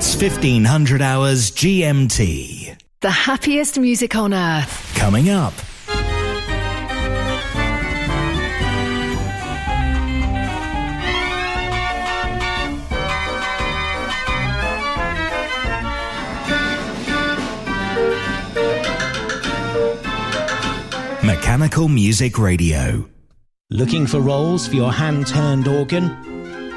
It's 1500 hours GMT. The happiest music on earth. Coming up. Mechanical Music Radio. Looking for rolls for your hand turned organ?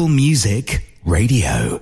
Music Radio.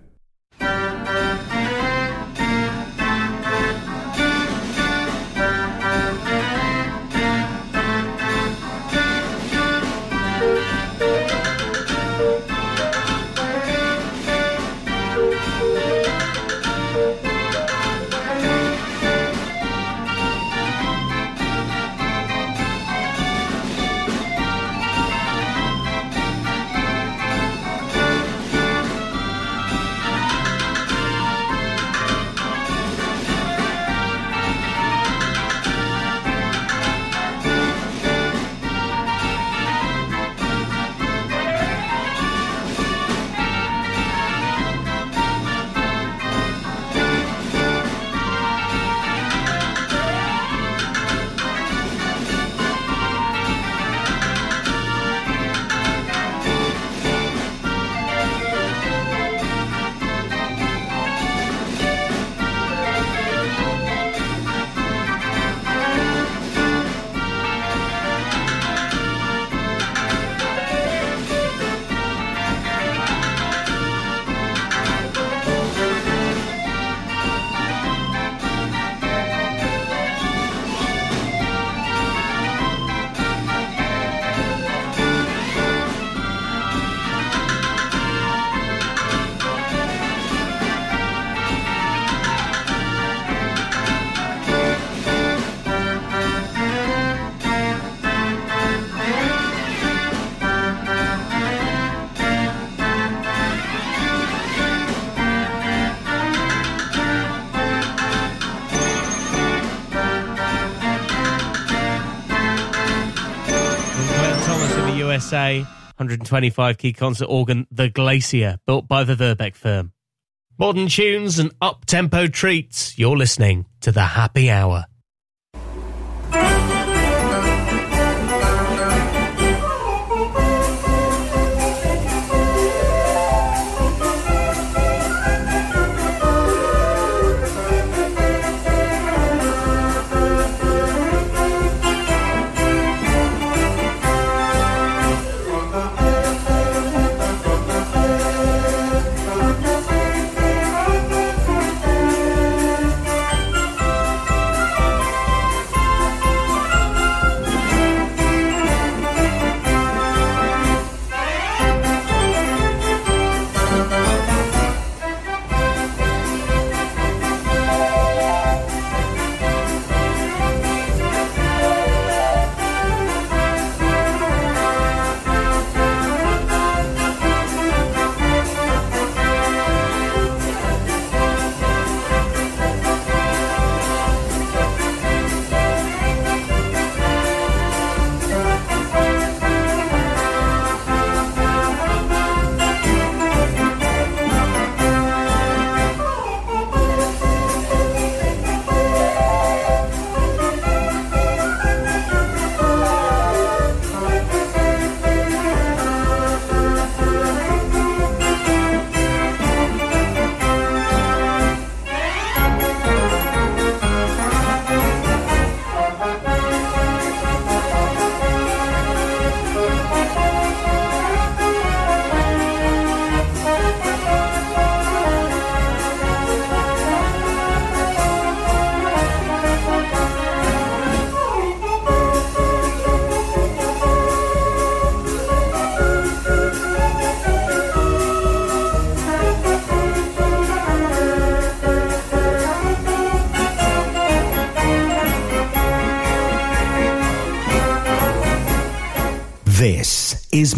USA 125 key concert organ, the Glacier, built by the Verbeeck firm. Modern tunes and up tempo treats. You're listening to the Happy Hour.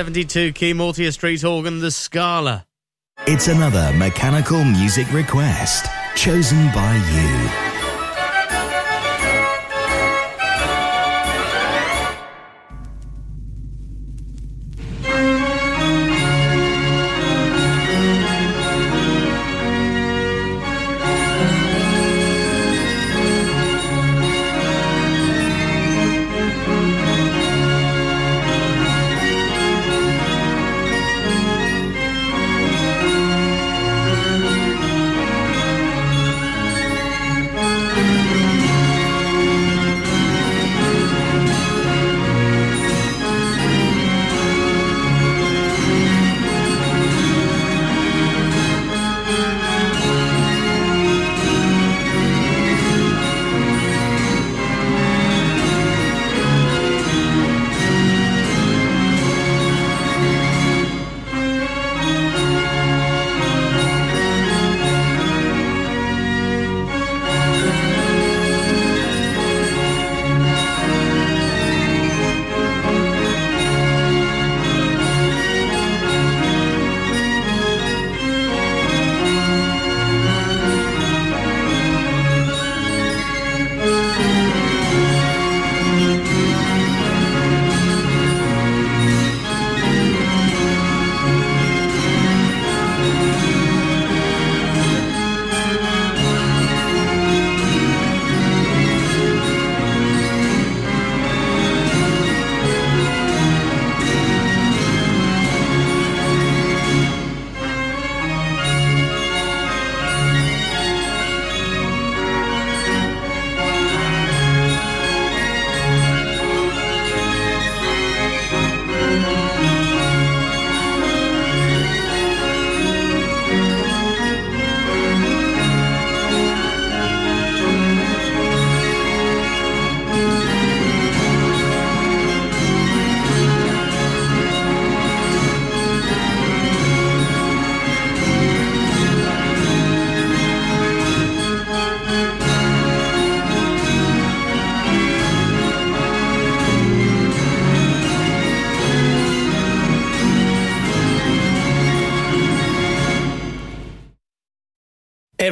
72 key Mortier Street organ, the Scala. It's another mechanical music request chosen by you.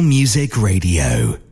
Music Radio.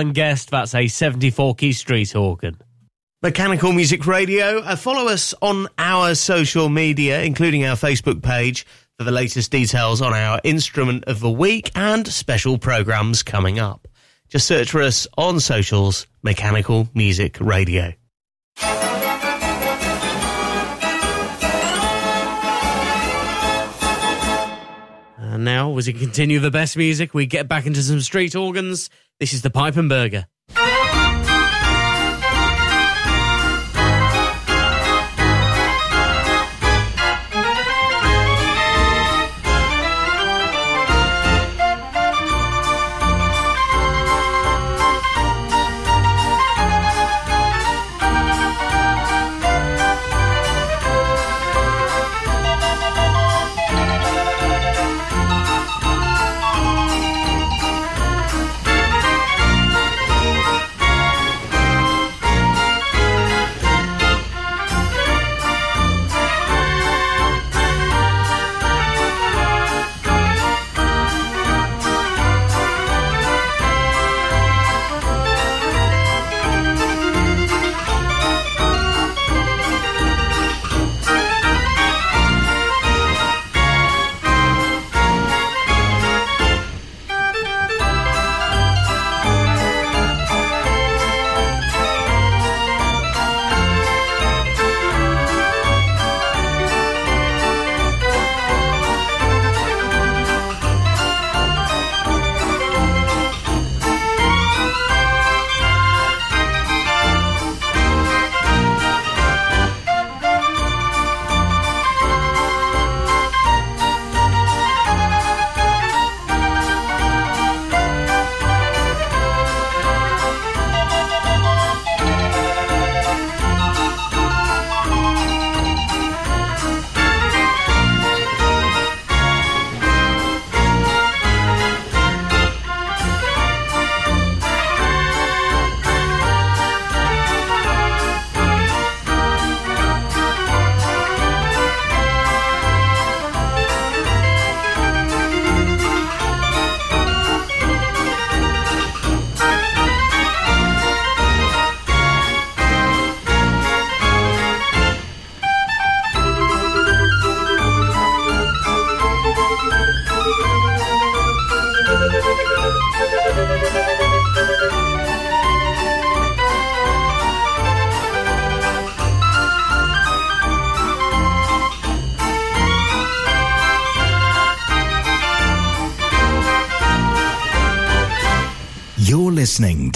Alan Guest. That's a 74 key street organ. Mechanical Music Radio. Uh, follow us on our social media, including our Facebook page, for the latest details on our instrument of the week and special programs coming up. Just search for us on socials, Mechanical Music Radio. And now, as we continue the best music, we get back into some street organs. This is the Pipe and Burger.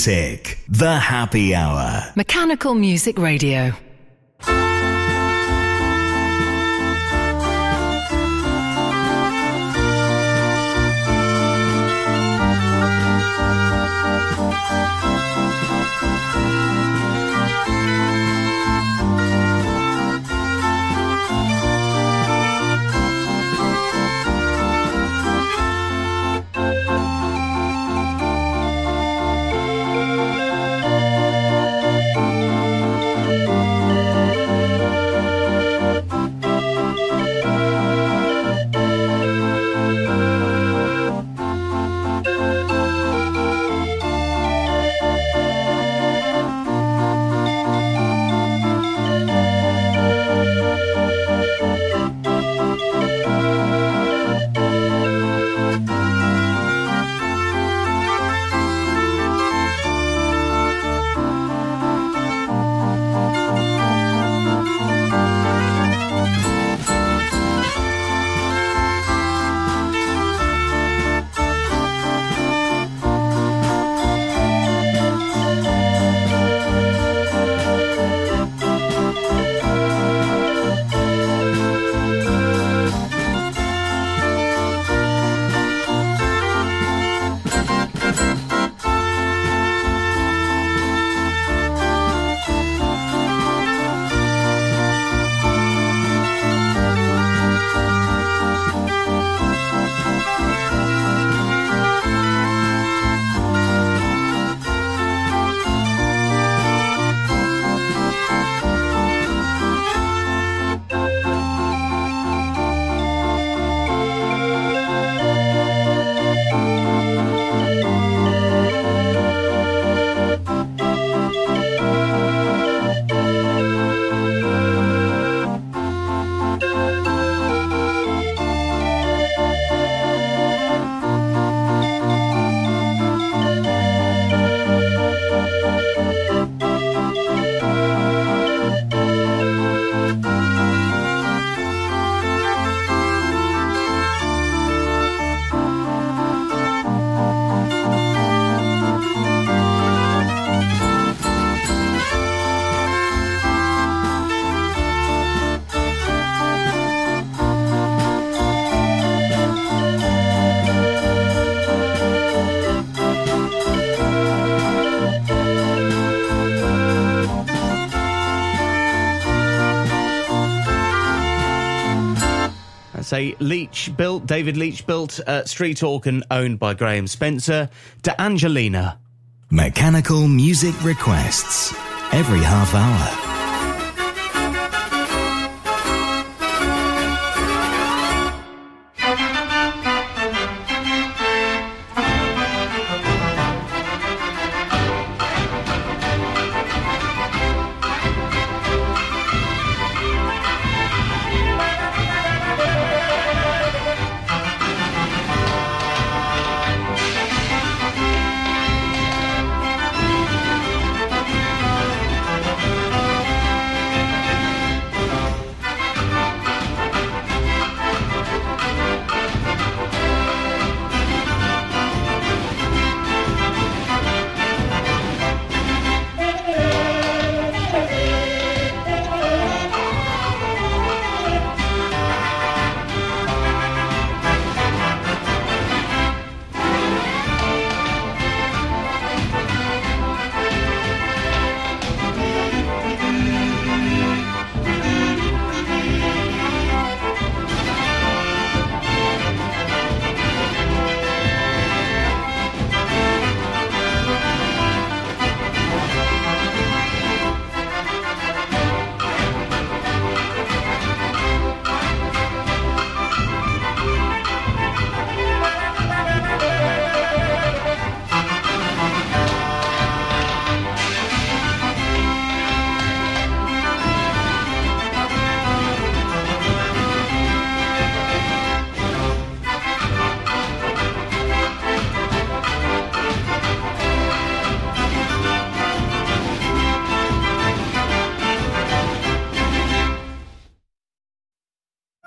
Music. The happy hour. Mechanical Music Radio. Say Leach built, David Leach built uh, Street Organ owned by Graham Spencer, to Angelina. Mechanical music requests every half hour.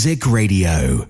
Music Radio.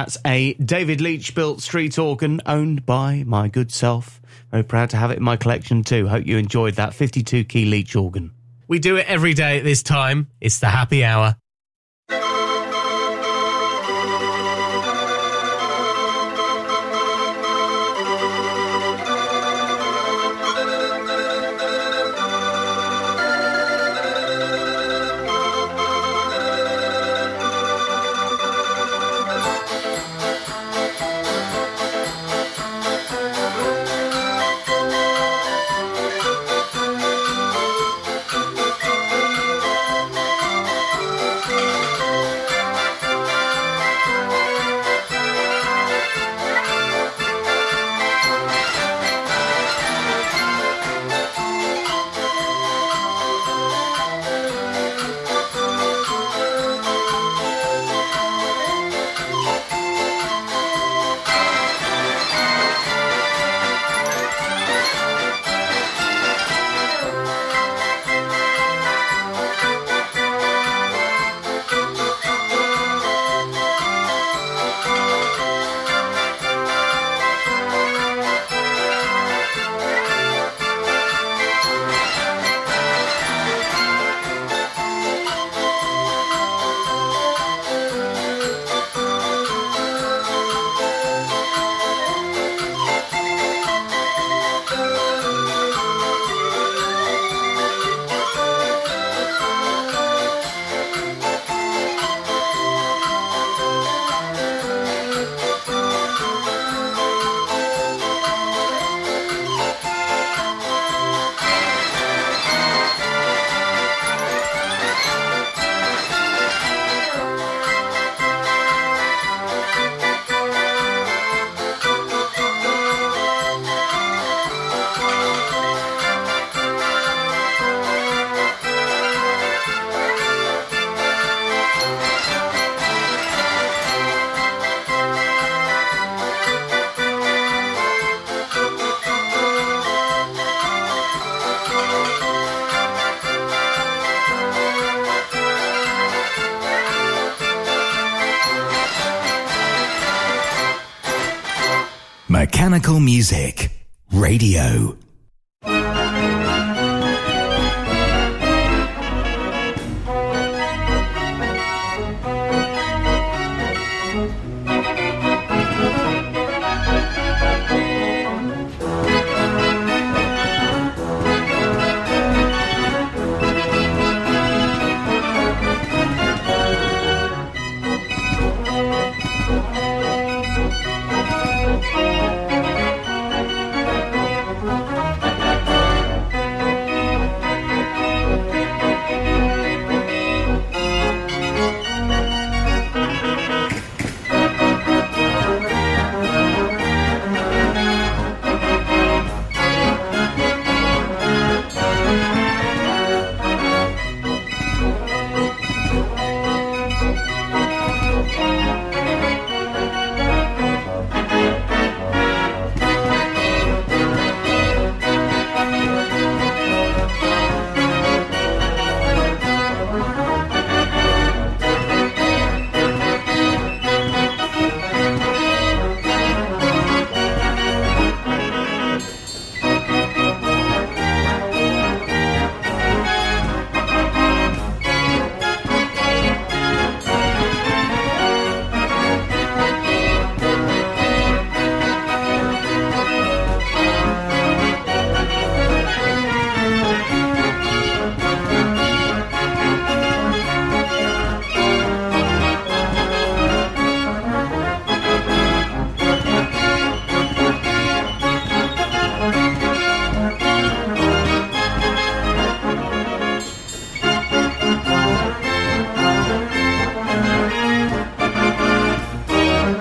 That's a David Leach built street organ owned by my good self. Very proud to have it in my collection too. Hope you enjoyed that 52 key Leach organ. We do it every day at this time. It's the happy hour.